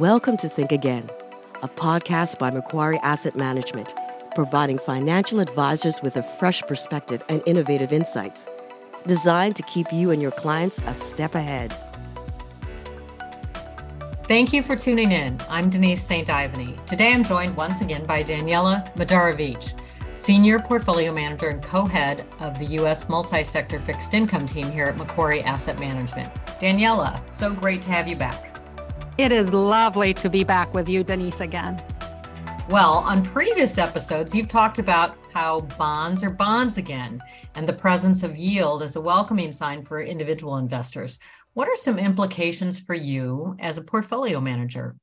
Welcome to Think Again, a podcast by Macquarie Asset Management, providing financial advisors with a fresh perspective and innovative insights, designed to keep you and your clients a step ahead. Thank you for tuning in. I'm Denise St. Ivany. Today I'm joined once again by Daniela Mardarovici, Senior Portfolio Manager and co head of the U.S. Multi Sector Fixed Income team here at Macquarie Asset Management. Daniela, so great to have you back. It is lovely to be back with you, Denise, again. Well, on previous episodes, you've talked about how bonds are bonds again and the presence of yield as a welcoming sign for individual investors. What are some implications for you as a portfolio manager?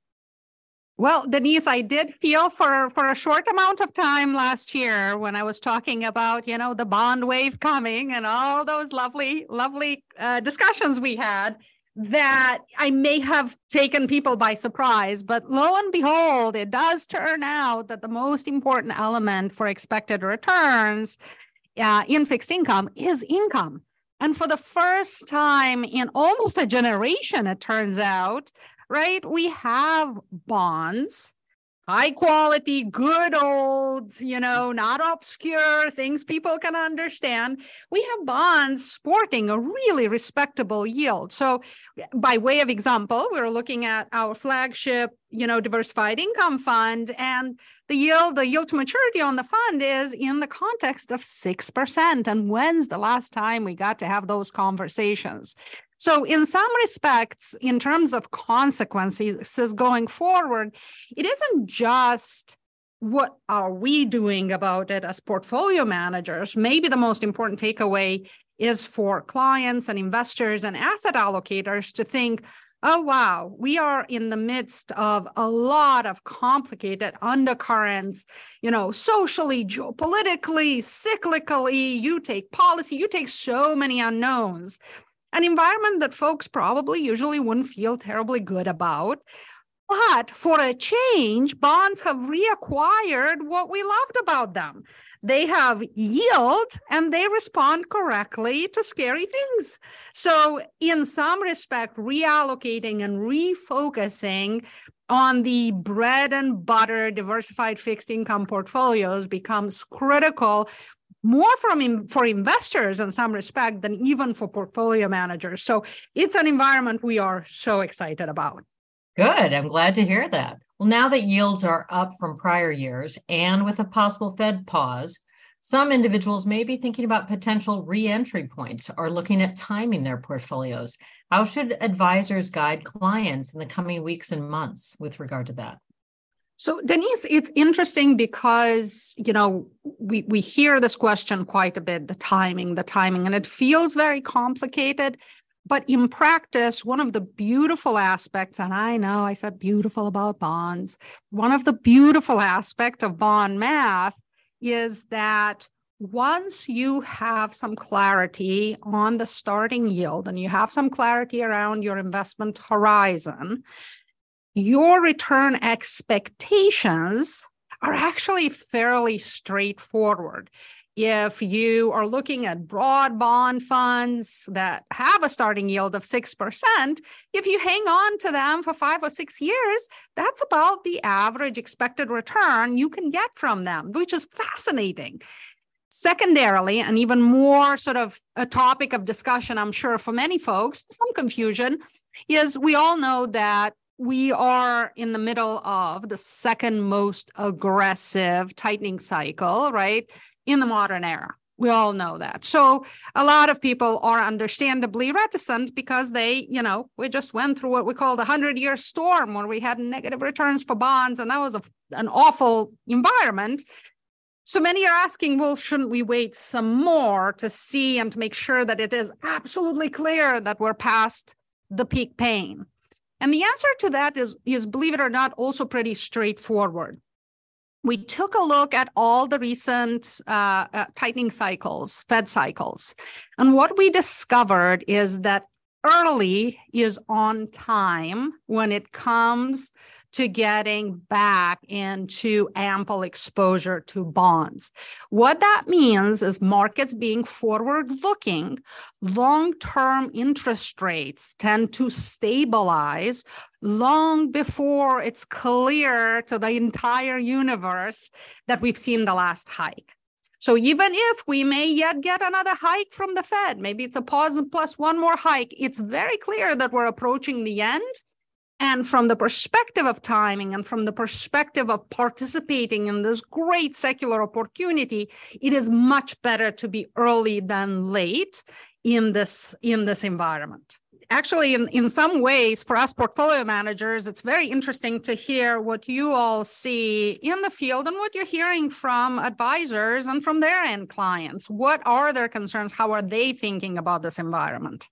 Well, Denise, I did feel for for a short amount of time last year when I was talking about, you know, the bond wave coming and all those lovely, lovely uh, discussions we had that I may have taken people by surprise, but lo and behold, it does turn out that the most important element for expected returns uh, in fixed income is income. And for the first time in almost a generation, it turns out, right, we have bonds high quality, good old, you know, not obscure things people can understand. We have bonds sporting a really respectable yield. So, by way of example, we're looking at our flagship, you know, diversified income fund, and the yield, the yield to maturity on the fund is in the context of 6%. And when's the last time we got to have those conversations? So, in some respects, in terms of consequences going forward, it isn't just what are we doing about it as portfolio managers. Maybe the most important takeaway is for clients and investors and asset allocators to think, oh, wow, we are in the midst of a lot of complicated undercurrents, you know, socially, geopolitically, cyclically. You take policy, you take so many unknowns an environment that folks probably usually wouldn't feel terribly good about. But for a change, bonds have reacquired what we loved about them. They have yield and they respond correctly to scary things. So, in some respect, reallocating and refocusing on the bread and butter diversified fixed income portfolios becomes critical more from for investors in some respect than even for portfolio managers. So it's an environment we are so excited about. Good. I'm glad to hear that. Well, now that yields are up from prior years and with a possible Fed pause, some individuals may be thinking about potential re-entry points or looking at timing their portfolios. How should advisors guide clients in the coming weeks and months with regard to that? So Denise, it's interesting because you know we we hear this question quite a bit, the timing, the timing, and it feels very complicated. But in practice, one of the beautiful aspects, and I know I said beautiful about bonds, one of the beautiful aspect of bond math is that once you have some clarity on the starting yield and you have some clarity around your investment horizon, your return expectations are actually fairly straightforward. If you are looking at broad bond funds that have a starting yield of 6%, if you hang on to them for five or six years, that's about the average expected return you can get from them, which is fascinating. Secondarily, and even more sort of a topic of discussion, I'm sure for many folks, some confusion, is we all know that we are in the middle of the second most aggressive tightening cycle, right, in the modern era. We all know that. So a lot of people are understandably reticent because they, you know, we just went through what we call the 100 year storm where we had negative returns for bonds, and that was a, an awful environment. So many are asking, well, shouldn't we wait some more to see and to make sure that it is absolutely clear that we're past the peak pain? And the answer to that is, is believe it or not, also pretty straightforward. We took a look at all the recent uh, uh, tightening cycles, Fed cycles. And what we discovered is that early is on time when it comes to getting back into ample exposure to bonds. What that means is markets being forward looking, long term interest rates tend to stabilize long before it's clear to the entire universe that we've seen the last hike. So even if we may yet get another hike from the Fed, maybe it's a pause and plus one more hike, it's very clear that we're approaching the end. And from the perspective of timing and from the perspective of participating in this great secular opportunity, it is much better to be early than late in this in this environment. Actually in, in some ways for us portfolio managers it's very interesting to hear what you all see in the field and what you're hearing from advisors and from their end clients. What are their concerns? How are they thinking about this environment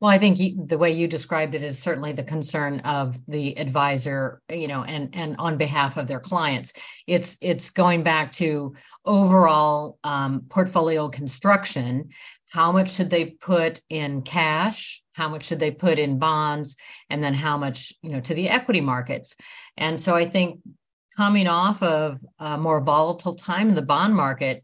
well, I think you, the way you described it is certainly the concern of the advisor, you know, and and on behalf of their clients. It's it's going back to overall um, portfolio construction. How much should they put in cash? How much should they put in bonds? And then how much you know to the equity markets. And so i think coming off of a more volatile time in the bond market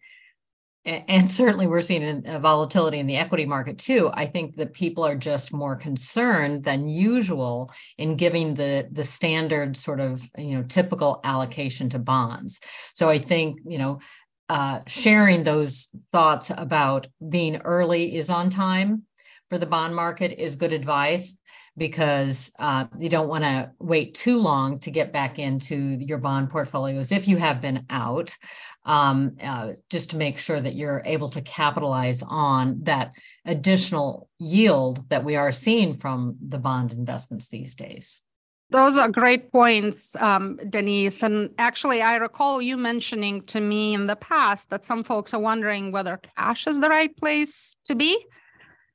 and certainly we're seeing a volatility in the equity market too. I think that people are just more concerned than usual in giving the the standard sort of you know typical allocation to bonds. So i think you know uh, sharing those thoughts about being early is on time for the bond market is good advice because uh, you don't want to wait too long to get back into your bond portfolios if you have been out, um, uh, just to make sure that you're able to capitalize on that additional yield that we are seeing from the bond investments these days. Those are great points, um, Denise. And actually, I recall you mentioning to me in the past that some folks are wondering whether cash is the right place to be,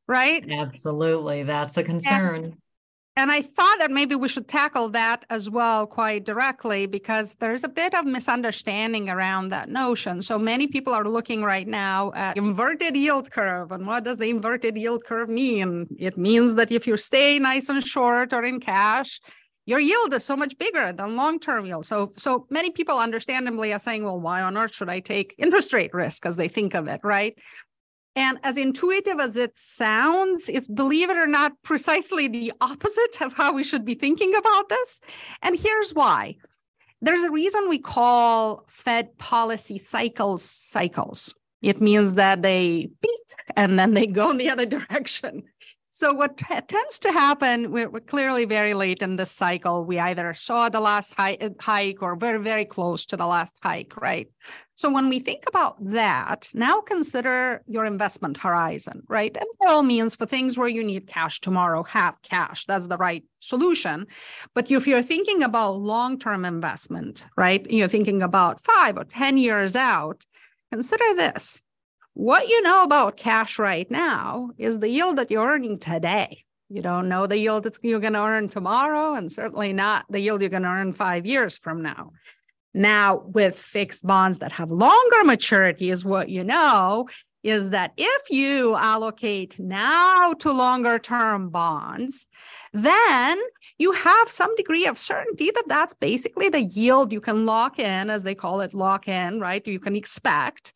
right? Absolutely. That's a concern. And, and I thought that maybe we should tackle that as well quite directly because there's a bit of misunderstanding around that notion. So many people are looking right now at inverted yield curve. And what does the inverted yield curve mean? It means that if you stay nice and short or in cash, your yield is so much bigger than long-term yield. So, so many people understandably are saying, well, why on earth should I take interest rate risk as they think of it, right? And as intuitive as it sounds, it's believe it or not, precisely the opposite of how we should be thinking about this. And here's why. There's a reason we call Fed policy cycles cycles. It means that they peak and then they go in the other direction. So what t- tends to happen, we're, we're, clearly very late in this cycle. We either saw the last hike, uh, hike or very, very close to the last hike, right? So when we think about that, now consider your investment horizon, right? And by all means, for things where you need cash tomorrow, have cash. That's the right solution. But if you're thinking about long-term investment, right? You're thinking about five or 10 years out, consider this what you know about cash right now is the yield that you're earning today. You don't know the yield that you're going to earn tomorrow, and certainly not the yield you're going to earn five years from now. Now, with fixed bonds that have longer maturity, is what you know is that if you allocate now to longer term bonds, then you have some degree of certainty that that's basically the yield you can lock in, as they call it, lock in, right? You can expect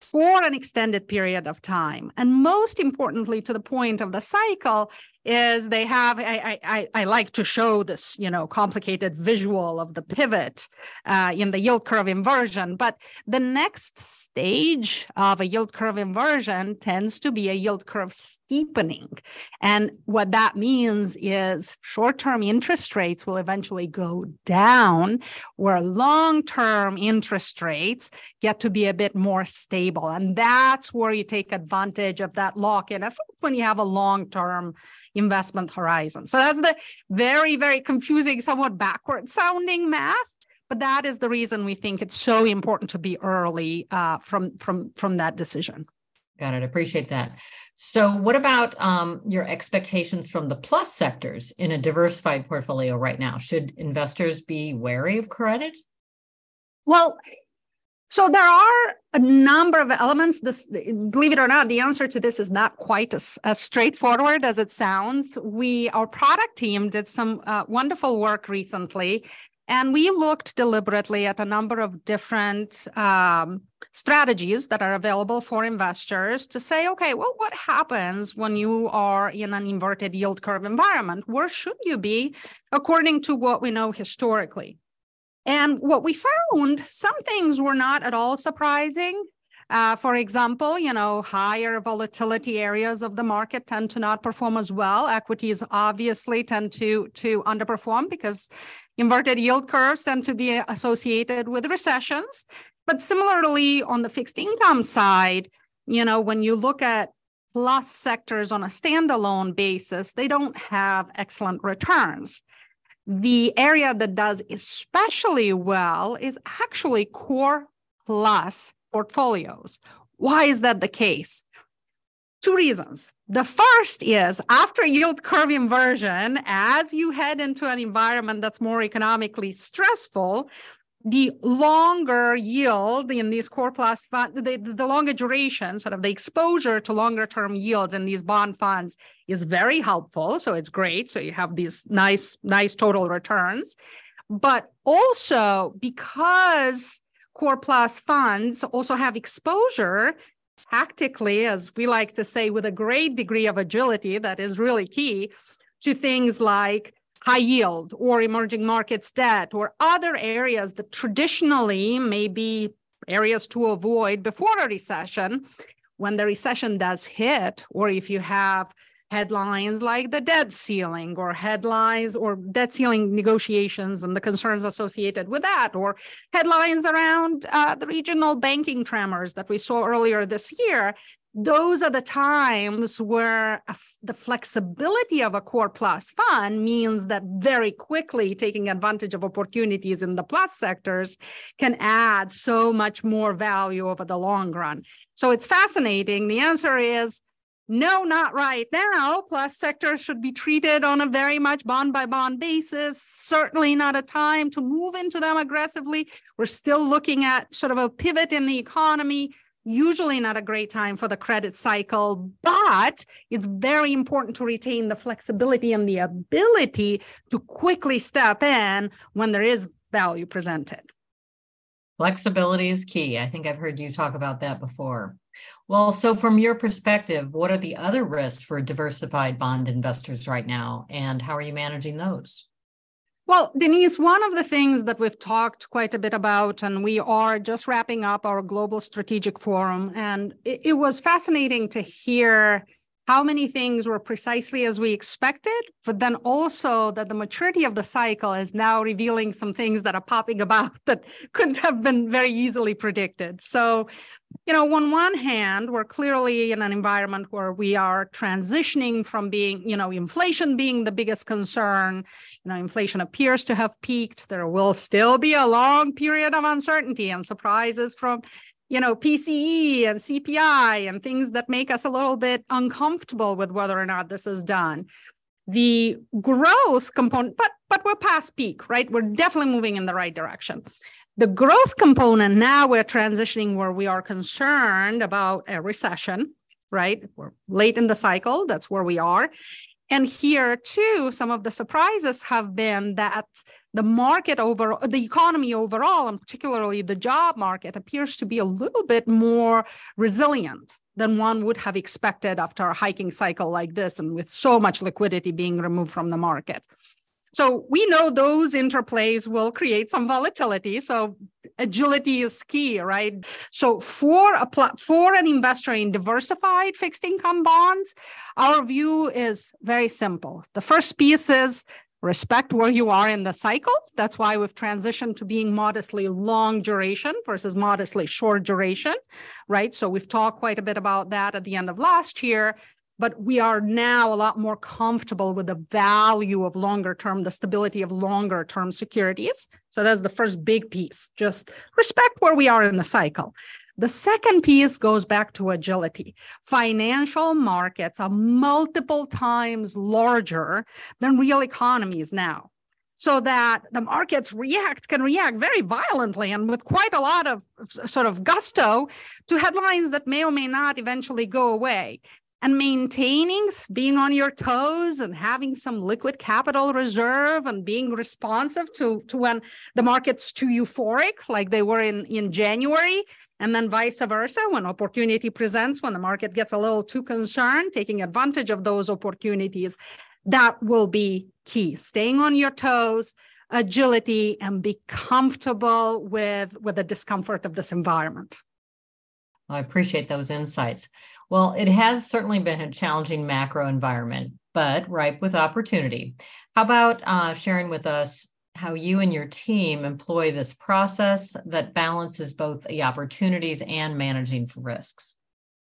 for an extended period of time. And most importantly, to the point of the cycle, is they have I, I i like to show this you know complicated visual of the pivot uh, in the yield curve inversion. But the next stage of a yield curve inversion tends to be a yield curve steepening. And what that means is short-term interest rates will eventually go down where long-term interest rates get to be a bit more stable. And that's where you take advantage of that lock-in effect when you have a long-term investment horizon. So that's the very, very confusing, somewhat backward sounding math. But that is the reason we think it's so important to be early uh, from from from that decision. Got it. Appreciate that. So, what about um, your expectations from the plus sectors in a diversified portfolio right now? Should investors be wary of credit? Well, So there are a number of elements. This, believe it or not, the answer to this is not quite as, as straightforward as it sounds. We, our product team, did some uh, wonderful work recently, and we looked deliberately at a number of different um, strategies that are available for investors to say, okay, well, what happens when you are in an inverted yield curve environment? Where should you be according to what we know historically? And what we found, some things were not at all surprising. Uh, for example, you know, higher volatility areas of the market tend to not perform as well. Equities obviously tend to to underperform because inverted yield curves tend to be associated with recessions. But similarly, on the fixed income side, you know, when you look at plus sectors on a standalone basis, they don't have excellent returns. The area that does especially well is actually core plus portfolios. Why is that the case? Two reasons. The first is after yield curve inversion, as you head into an environment that's more economically stressful, the longer yield in these core plus fund, the, the longer duration, sort of the exposure to longer term yields in these bond funds is very helpful. So it's great. So you have these nice, nice total returns. But also because core plus funds also have exposure tactically, as we like to say, with a great degree of agility that is really key to things like high yield or emerging markets debt or other areas that traditionally may be areas to avoid before a recession. When the recession does hit or if you have headlines like the debt ceiling or headlines or debt ceiling negotiations and the concerns associated with that or headlines around uh, the regional banking tremors that we saw earlier this year those are the times where the flexibility of a core plus fund means that very quickly taking advantage of opportunities in the plus sectors can add so much more value over the long run. So it's fascinating. The answer is no, not right now. Plus sectors should be treated on a very much bond by bond basis. Certainly not a time to move into them aggressively. We're still looking at sort of a pivot in the economy usually not a great time for the credit cycle, but it's very important to retain the flexibility and the ability to quickly step in when there is value presented. Flexibility is key. I think I've heard you talk about that before. Well, so from your perspective, what are the other risks for diversified bond investors right now, and how are you managing those? Well, Denise, one of the things that we've talked quite a bit about, and we are just wrapping up our Global Strategic Forum, and it, it was fascinating to hear how many things were precisely as we expected, but then also that the maturity of the cycle is now revealing some things that are popping about that couldn't have been very easily predicted. So, you know, on one hand, we're clearly in an environment where we are transitioning from being, you know, inflation being the biggest concern. You know, inflation appears to have peaked. There will still be a long period of uncertainty and surprises from you know, PCE and CPI and things that make us a little bit uncomfortable with whether or not this is done. The growth component, but but we're past peak, right? We're definitely moving in the right direction. The growth component, now we're transitioning where we are concerned about a recession, right? We're late in the cycle, that's where we are. And here too, some of the surprises have been that the market over the economy overall, and particularly the job market, appears to be a little bit more resilient than one would have expected after a hiking cycle like this, and with so much liquidity being removed from the market. So we know those interplays will create some volatility. So agility is key, right? So for a pl- for an investor in diversified fixed income bonds, our view is very simple. The first piece is respect where you are in the cycle. That's why we've transitioned to being modestly long duration versus modestly short duration, right? So we've talked quite a bit about that at the end of last year but we are now a lot more comfortable with the value of longer term, the stability of longer term securities. So that's the first big piece. Just respect where we are in the cycle. The second piece goes back to agility. Financial markets are multiple times larger than real economies now. so that the markets react can react very violently and with quite a lot of sort of gusto to headlines that may or may not eventually go away and maintaining being on your toes and having some liquid capital reserve and being responsive to, to when the market's too euphoric like they were in, in january and then vice versa when opportunity presents when the market gets a little too concerned taking advantage of those opportunities that will be key. Staying on your toes agility and be comfortable with with the discomfort of this environment. I appreciate those insights well, it has certainly been a challenging macro environment, but ripe with opportunity. How about uh, sharing with us how you and your team employ this process that balances both the opportunities and managing for risks?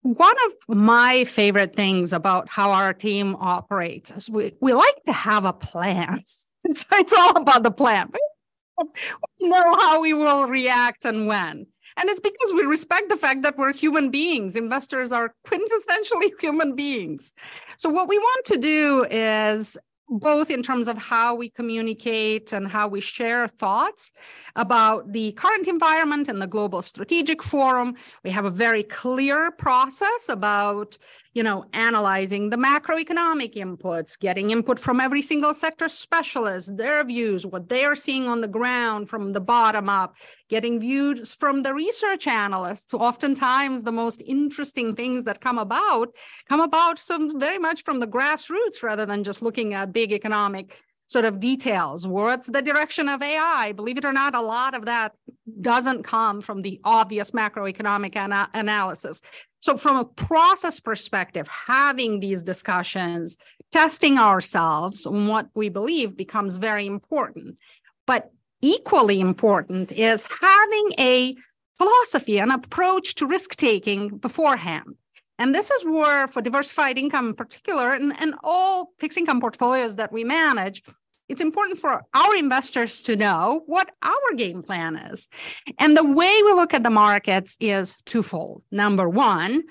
One of my favorite things about how our team operates is we, we like to have a plan. It's, it's all about the plan. We know how we will react and when. And it's because we respect the fact that we're human beings. Investors are quintessentially human beings. So, what we want to do is both in terms of how we communicate and how we share thoughts about the current environment and the global strategic forum we have a very clear process about you know analyzing the macroeconomic inputs getting input from every single sector specialist their views what they are seeing on the ground from the bottom up getting views from the research analysts oftentimes the most interesting things that come about come about some very much from the grassroots rather than just looking at big economic sort of details. What's the direction of AI? Believe it or not, a lot of that doesn't come from the obvious macroeconomic ana- analysis. So, from a process perspective, having these discussions, testing ourselves on what we believe becomes very important. But equally important is having a philosophy, an approach to risk taking beforehand. And this is where, for diversified income in particular, and, and all fixed income portfolios that we manage, it's important for our investors to know what our game plan is. And the way we look at the markets is twofold. Number one,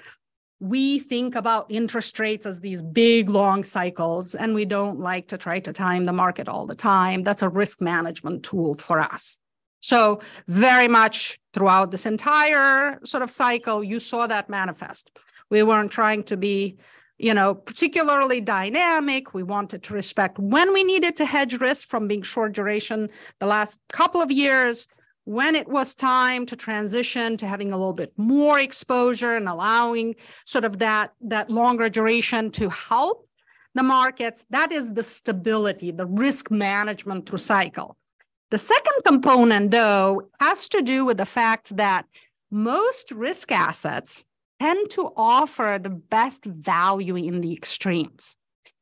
we think about interest rates as these big long cycles, and we don't like to try to time the market all the time. That's a risk management tool for us. So, very much throughout this entire sort of cycle, you saw that manifest. We weren't trying to be you know, particularly dynamic. We wanted to respect when we needed to hedge risk from being short duration the last couple of years, when it was time to transition to having a little bit more exposure and allowing sort of that, that longer duration to help the markets. That is the stability, the risk management through cycle. The second component, though, has to do with the fact that most risk assets tend to offer the best value in the extremes.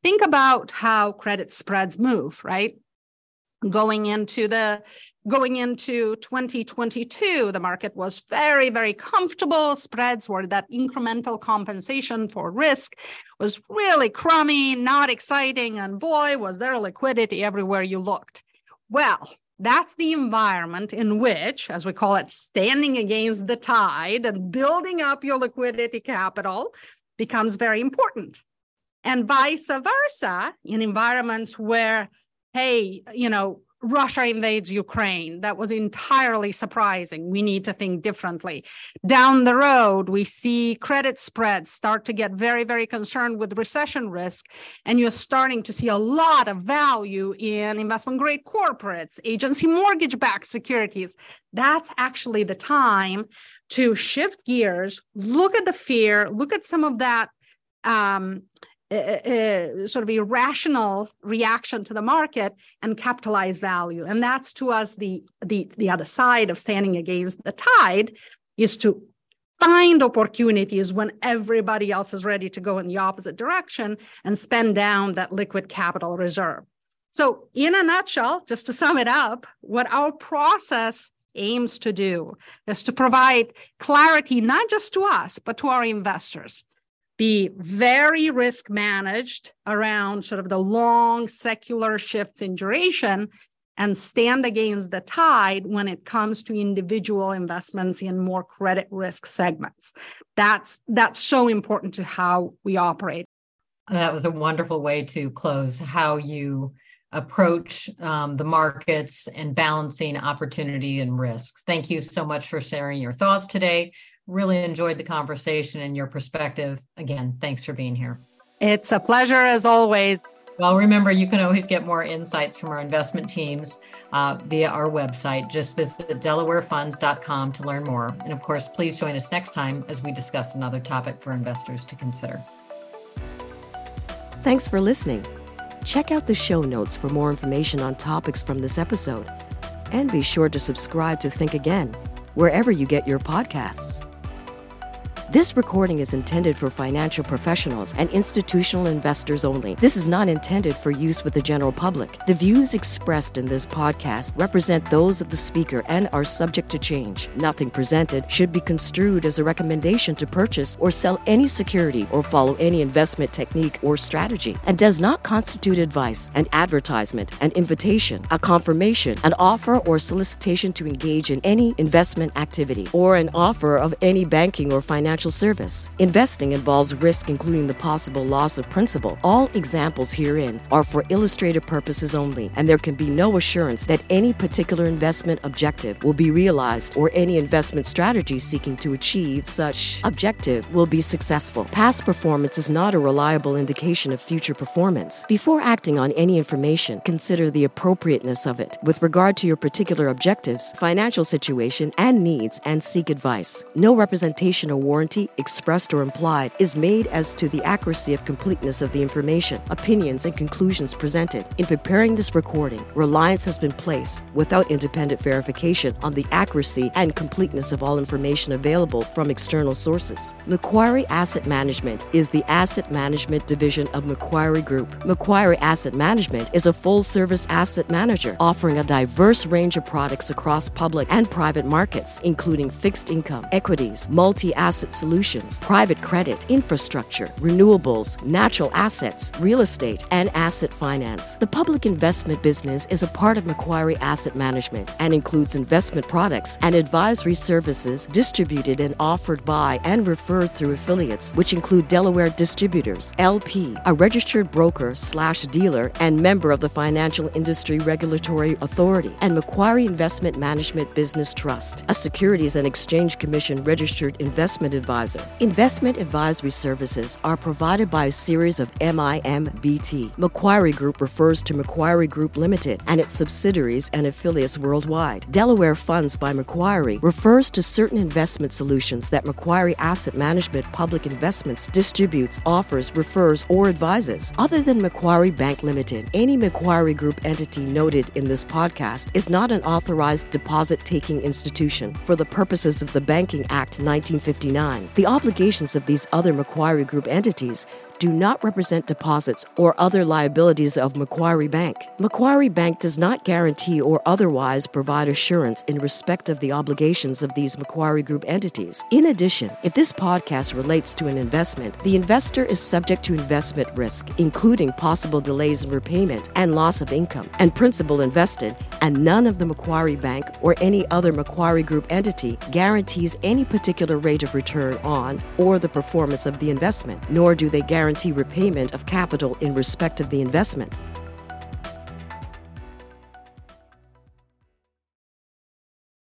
Think about how credit spreads move, right? Going into the going into 2022, the market was very, very comfortable. Spreads were that incremental compensation for risk was really crummy, not exciting, and boy, was there liquidity everywhere you looked. Well, that's the environment in which, as we call it, standing against the tide and building up your liquidity capital becomes very important. And vice versa, in environments where, hey, you know, Russia invades Ukraine. That was entirely surprising. We need to think differently. Down the road, we see credit spreads start to get very, very concerned with recession risk. And you're starting to see a lot of value in investment grade corporates, agency mortgage backed securities. That's actually the time to shift gears, look at the fear, look at some of that um, uh, sort of irrational reaction to the market and capitalize value. And that's to us the the the other side of standing against the tide is to find opportunities when everybody else is ready to go in the opposite direction and spend down that liquid capital reserve. So in a nutshell just to sum it up what our process aims to do is to provide clarity not just to us but to our investors be very risk managed around sort of the long secular shifts in duration and stand against the tide when it comes to individual investments in more credit risk segments that's that's so important to how we operate that was a wonderful way to close how you approach um, the markets and balancing opportunity and risks. Thank you so much for sharing your thoughts today. Really enjoyed the conversation and your perspective. Again, thanks for being here. It's a pleasure as always. Well, remember, you can always get more insights from our investment teams uh, via our website. Just visit delawarefunds.com to learn more. And of course, please join us next time as we discuss another topic for investors to consider. Thanks for listening. Check out the show notes for more information on topics from this episode. And be sure to subscribe to Think Again, wherever you get your podcasts. This recording is intended for financial professionals and institutional investors only. This is not intended for use with the general public. The views expressed in this podcast represent those of the speaker and are subject to change. Nothing presented should be construed as a recommendation to purchase or sell any security or follow any investment technique or strategy and does not constitute advice, an advertisement, an invitation, a confirmation, an offer or solicitation to engage in any investment activity or an offer of any banking or financial financial service. Investing involves risk, including the possible loss of principal. All examples herein are for illustrative purposes only, and there can be no assurance that any particular investment objective will be realized or any investment strategy seeking to achieve such objective will be successful. Past performance is not a reliable indication of future performance. Before acting on any information, consider the appropriateness of it with regard to your particular objectives, financial situation, and needs, and seek advice. No representation or warranty warranty, expressed or implied, is made as to the accuracy of completeness of the information, opinions, and conclusions presented. In preparing this recording, reliance has been placed, without independent verification, on the accuracy and completeness of all information available from external sources. Macquarie Asset Management is the asset management division of Macquarie Group. Macquarie Asset Management is a full service asset manager offering a diverse range of products across public and private markets, including fixed income, equities, multi asset solutions, private credit, infrastructure, renewables, natural assets, real estate, and asset finance. The public investment business is a part of Macquarie Asset Management and includes investment products and advisory services distributed and offered by and referred through affiliates, which include Delaware Distributors, LP, a registered broker slash dealer and member of the Financial Industry Regulatory Authority, and Macquarie Investment Management Business Trust, a Securities and Exchange Commission registered investment advisor. Investment advisory services are provided by a series of MIMBT. Macquarie Group refers to Macquarie Group Limited and its subsidiaries and affiliates worldwide. Delaware Funds by Macquarie refers to certain investment solutions that Macquarie Asset Management Public Investments distributes, offers, refers, or advises. Other than Macquarie Bank Limited, any Macquarie Group entity noted in this podcast is not an authorized deposit taking institution for the purposes of the Banking Act 1959 time, the obligations of these other Macquarie Group entities do not represent deposits or other liabilities of Macquarie Bank. Macquarie Bank does not guarantee or otherwise provide assurance in respect of the obligations of these Macquarie Group entities. In addition, if this podcast relates to an investment, the investor is subject to investment risk, including possible delays in repayment and loss of income and principal invested, and none of the Macquarie Bank or any other Macquarie Group entity guarantees any particular rate of return on or the performance of the investment, nor do they guarantee guarantee repayment of capital in respect of the investment.